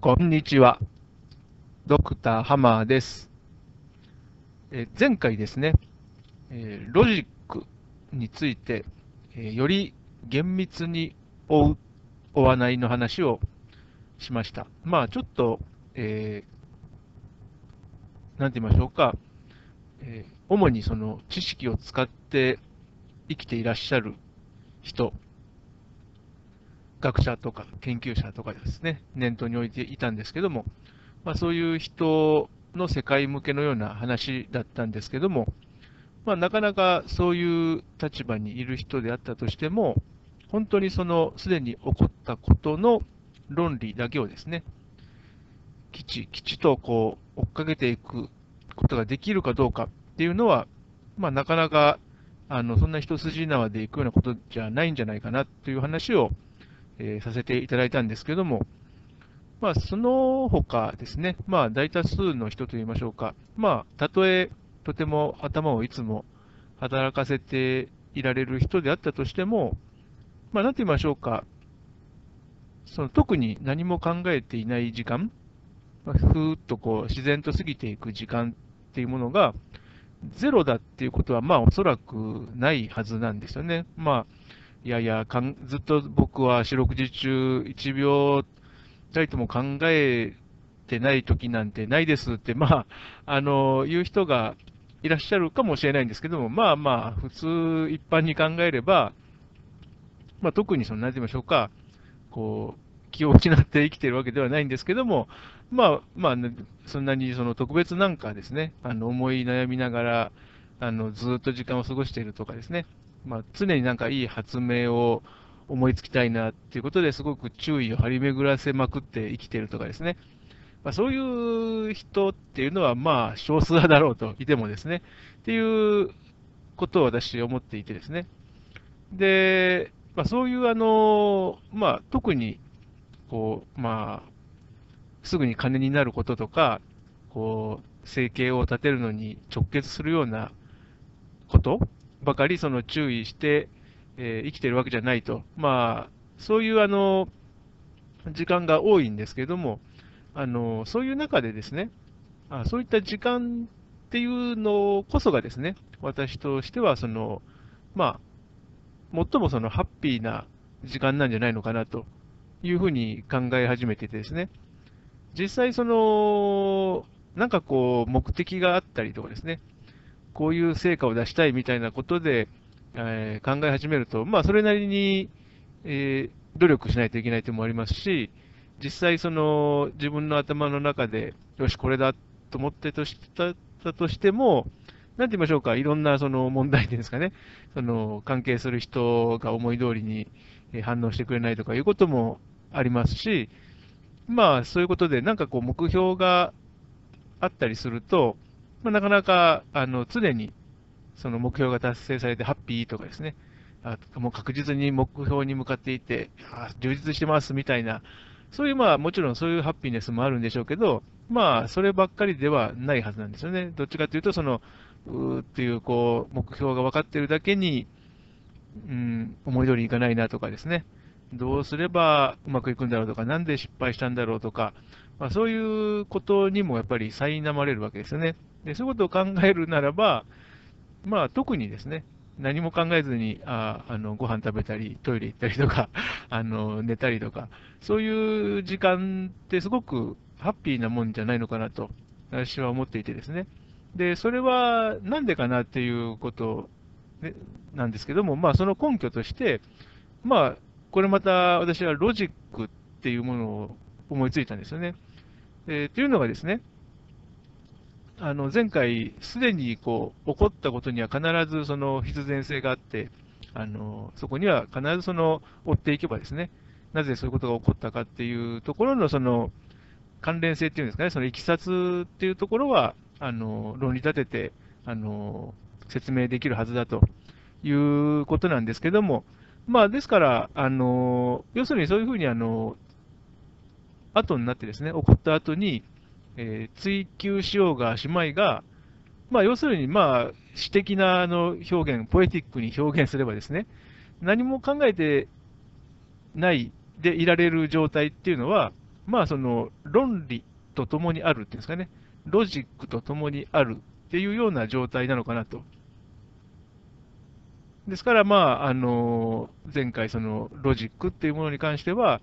こんにちは。ドクターハマーです。え前回ですね、えロジックについて、えより厳密に追う、追わないの話をしました。まあ、ちょっと、えーなんて言いましょうか、え主にその知識を使って生きていらっしゃる人、学者とか研究者とかですね、念頭に置いていたんですけども、まあ、そういう人の世界向けのような話だったんですけども、まあ、なかなかそういう立場にいる人であったとしても、本当にそのすでに起こったことの論理だけをですね、きちきちとこう追っかけていくことができるかどうかっていうのは、まあ、なかなかあのそんな一筋縄でいくようなことじゃないんじゃないかなという話を、えーさせていただいたんですけども、まあ、その他ですね、まあ、大多数の人といいましょうか、まあ、たとえとても頭をいつも働かせていられる人であったとしても、まあ、なんて言いましょうか、その特に何も考えていない時間、まあふーっとこう自然と過ぎていく時間っていうものが、ゼロだっていうことは、まあ、おそらくないはずなんですよね。まあ、いやいや、かんずっと僕は四六時中、1秒たりとも考えてない時なんてないですって、まあ、あの、言う人がいらっしゃるかもしれないんですけども、まあまあ、普通、一般に考えれば、まあ、特にその、なんて言いましょうか、こう、気を失って生きてるわけではないんですけども、まあ、まあね、そんなにその特別なんかですね、あの思い悩みながら、あのずっと時間を過ごしているとかですね、まあ、常になんかいい発明を思いつきたいなっていうことですごく注意を張り巡らせまくって生きてるとかですね、まあ、そういう人っていうのはまあ少数派だろうといてもですね、っていうことを私思っていてですね。で、まあ、そういうあの、まあ、特にこう、まあ、すぐに金になることとか、こう、生計を立てるのに直結するようなことばかりその注意して、えー生きてるわけじゃないと。まあ、そういうあの、時間が多いんですけども、あの、そういう中でですね、あそういった時間っていうのこそがですね、私としては、その、まあ、最もそのハッピーな時間なんじゃないのかなというふうに考え始めててですね、実際その、なんかこう、目的があったりとかですね、こういう成果を出したいみたいなことで、えー考え始めると、まあ、それなりに、えー努力しないといけない点もありますし、実際その、自分の頭の中で、よし、これだと思ってとしたたとしても、なんて言いましょうか、いろんなその問題点ですかね、その関係する人が思い通りに反応してくれないとかいうこともありますし、まあ、そういうことで、なんかこう、目標があったりすると、まあ、なかなかあの常にその目標が達成されてハッピーとかですね、あもう確実に目標に向かっていて、あ充実してますみたいな、そういうまあもちろんそういうハッピーネスもあるんでしょうけど、まあそればっかりではないはずなんですよね。どっちかというと、その、うーっていうこう目標が分かっているだけに、うん、思い通りいかないなとかですね、どうすればうまくいくんだろうとか、なんで失敗したんだろうとか、まあ、そういうことにもやっぱり苛まれるわけですよね。でそういうことを考えるならば、まあ、特にですね、何も考えずに、ああのご飯食べたり、トイレ行ったりとか、あの寝たりとか、そういう時間ってすごくハッピーなもんじゃないのかなと、私は思っていてですね。で、それはなんでかなっていうことなんですけども、まあ、その根拠として、まあ、これまた私はロジックっていうものを思いついたんですよね。えーというのがですね、あの前回、すでにこう起こったことには必ずその必然性があって、あのそこには必ずその追っていけばですね、なぜそういうことが起こったかっていうところのその関連性っていうんですかね、そのいきさつっていうところは、あの論理立ててあの説明できるはずだということなんですけども、まあ、ですから、あの要するにそういうふうにあの後になってですね、起こった後に、えー追求しようがしまいが、まあ、要するに、まあ、詩的なあの表現、ポエティックに表現すればですね、何も考えてないでいられる状態っていうのは、まあ、その論理とともにあるっていうんですかね、ロジックとともにあるっていうような状態なのかなと。ですから、まあ、あの前回、そのロジックっていうものに関しては、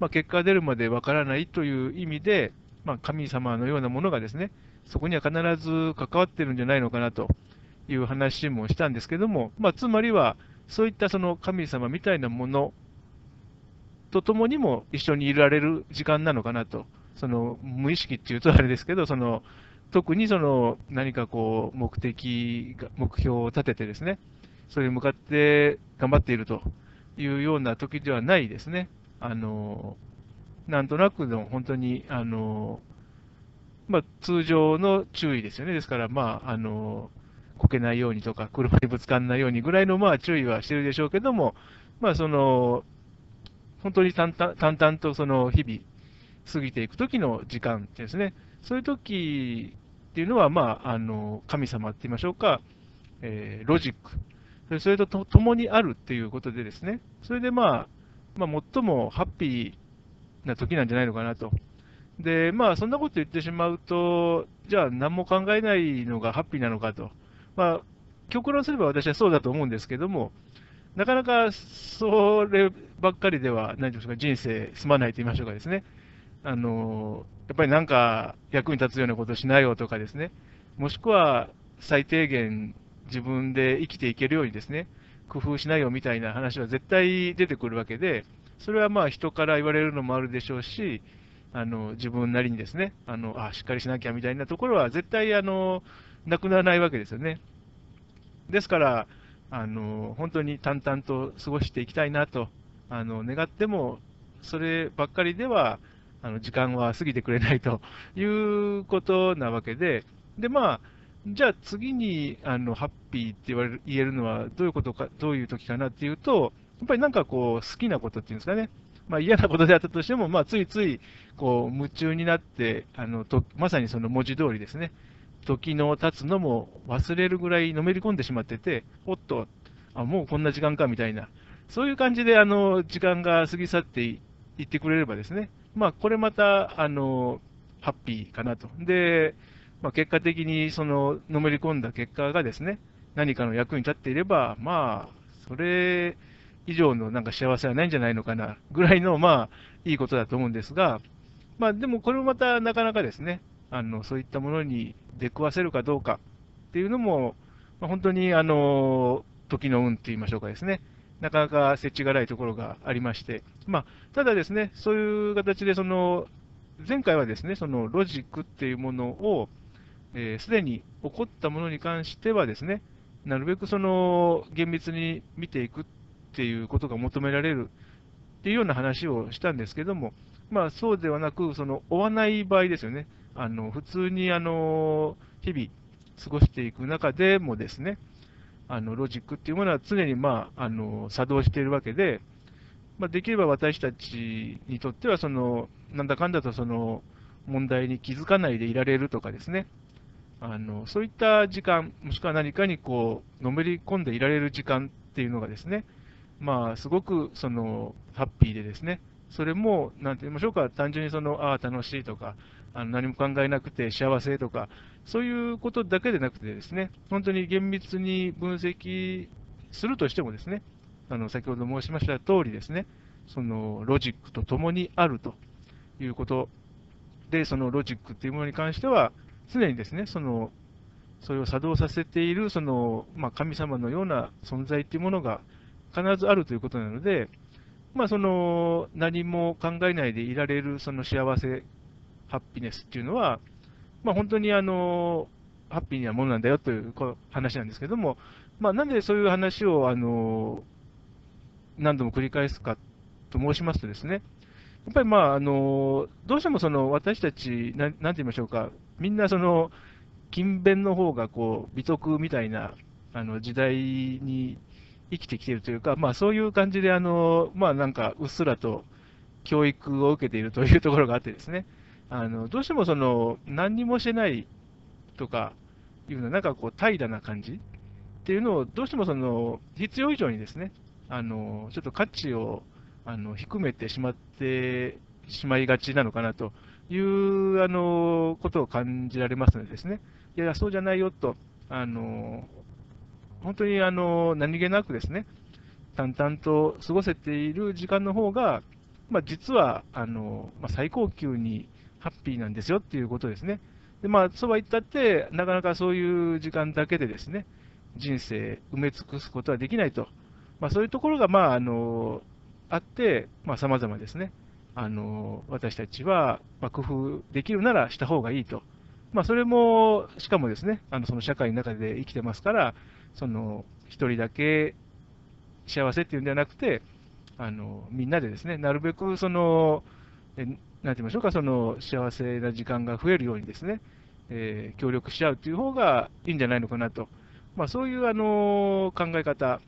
まあ、結果が出るまでわからないという意味で、まあ、神様のようなものがですね、そこには必ず関わってるんじゃないのかなという話もしたんですけども、まあ、つまりは、そういったその神様みたいなものと共にも一緒にいられる時間なのかなと、その無意識っていうとあれですけど、その特にその何かこう目的が、目標を立ててですね、それに向かって頑張っているというような時ではないですね。あのなんとなくの本当に、あのまあ、通常の注意ですよね。ですから、まあ、あのこけないようにとか、車にぶつからないようにぐらいのまあ注意はしてるでしょうけども、まあ、その本当に淡々淡々とその日々過ぎていくときの時間ですね、そういう時っていうのは、まあ、あの神様って言いましょうか、えー、ロジック、それとと共にあるっていうことでですね、それでまあ、まあ、最もハッピーな時なんじゃないのかなと。で、まあ、そんなこと言ってしまうと、じゃあ何も考えないのがハッピーなのかと。まあ、極論すれば私はそうだと思うんですけども、なかなかそればっかりでは、何ですか、人生済まないと言いましょうかですね。あの、やっぱりなんか役に立つようなことしないよとかですね、もしくは最低限自分で生きていけるようにですね、工夫しないよみたいな話は絶対出てくるわけで、それはまあ人から言われるのもあるでしょうし、あの自分なりにですね、あのあしっかりしなきゃみたいなところは絶対あのなくならないわけですよね。ですから、あの本当に淡々と過ごしていきたいなとあの願っても、そればっかりではあの時間は過ぎてくれないということなわけで、でまあ、じゃあ次にあのハッピーって言われる言えるのはどういうことか、どういう時かなっていうと、やっぱりなんかこう、好きなことっていうんですかね、まあ、嫌なことであったとしても、まあ、ついついこう夢中になってあのと、まさにその文字通りですね、時の経つのも忘れるぐらいのめり込んでしまってて、おっと、あもうこんな時間かみたいな、そういう感じであの時間が過ぎ去っていってくれればですね、まあ、これまたあのハッピーかなと。で、まあ、結果的にそののめり込んだ結果がですね、何かの役に立っていれば、まあ、それ以上のなんか幸せはないんじゃないのかなぐらいの、まあ、いいことだと思うんですが、まあ、でもこれもまたなかなかですね、あのそういったものに出くわせるかどうかっていうのも、まあ、本当にあの時の運って言いましょうかですね、なかなか設置がないところがありまして、まあ、ただですね、そういう形でその、前回はですね、そのロジックっていうものを、えー、で、に起こったものに関してはですね、なるべくその厳密に見ていくっていうことが求められるっていうような話をしたんですけども、まあ、そうではなく、その追わない場合ですよね、あの普通にあの日々過ごしていく中でもですね、あのロジックっていうものは常に、まあ、あの作動しているわけで、まあ、できれば私たちにとってはその、なんだかんだとその問題に気づかないでいられるとかですね、あのそういった時間、もしくは何かにこうのめり込んでいられる時間っていうのがですね、まあ、すごくそのハッピーでですね、それも、なんて言いましょうか、単純にその、ああ、楽しいとか、あの何も考えなくて幸せとか、そういうことだけでなくてですね、本当に厳密に分析するとしてもですね、あの先ほど申しました通りですね、そのロジックとともにあるということで、そのロジックというものに関しては、常にですね、そのそれを作動させているその、まあ、神様のような存在というものが必ずあるということなので、まあ、その何も考えないでいられるその幸せ、ハッピネスっていうのは、まあ、本当にあのハッピーなものなんだよという話なんですけども、まあ、なんでそういう話をあの何度も繰り返すかと申しますとですね、やっぱりまああのどうしてもその私たちな、なんて言いましょうか、みんなその勤勉の方がこう美徳みたいなあの時代に生きてきているというか、まあ、そういう感じで、あのまあ、なんかうっすらと教育を受けているというところがあってですね、あのどうしてもその何にもしてないとかいうのは、なんかこう怠惰な感じっていうのを、どうしてもその必要以上にですね、あのちょっと価値をあの低めてしまってしまいがちなのかなというあのことを感じられますのでですね、いや、そうじゃないよと、あの本当にあの何気なくですね、淡々と過ごせている時間の方が、まあ、実はあの、まあ、最高級にハッピーなんですよっていうことですね。でまあ、そうは言ったって、なかなかそういう時間だけでですね、人生埋め尽くすことはできないと、まあ、そういうところが、まあ、あのあって、さまざ、まですね、あの私たちは、まあ、工夫できるならした方がいいと、まあ、それも、しかもですね、あのその社会の中で生きてますから、その一人だけ幸せっていうんではなくて、あのみんなでですね、なるべくその、えなんて言いましょうか、その幸せな時間が増えるようにですね、えー、協力し合うという方がいいんじゃないのかなと、まあ、そういうあの考え方。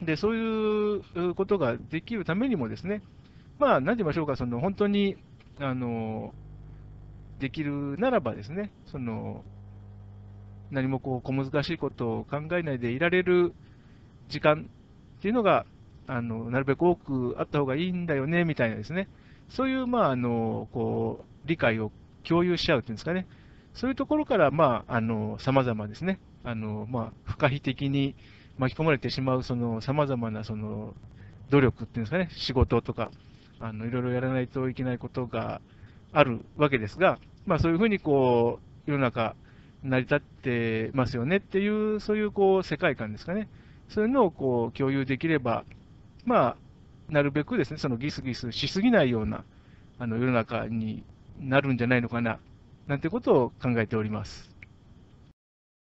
で、そういうことができるためにもですね、まあ、なんて言いましょうか、その本当にあのできるならばですね、その何もこう小難しいことを考えないでいられる時間っていうのが、あのなるべく多くあった方がいいんだよねみたいなですね、そういう、まあ、あのこう理解を共有しちゃうっていうんですかね、そういうところから、まあ、あの様々ですね、あのまあ、不可避的に巻き込まれてしまう、その様々なその努力っていうんですかね、仕事とか、あのいろいろやらないといけないことがあるわけですが、まあ、そういうふうにこう世の中、成り立ってますよねっていう、そういうこう世界観ですかね、そういうのをこう共有できれば、まあ、なるべくですね、そのギスギスしすぎないようなあの世の中になるんじゃないのかな、なんてことを考えております。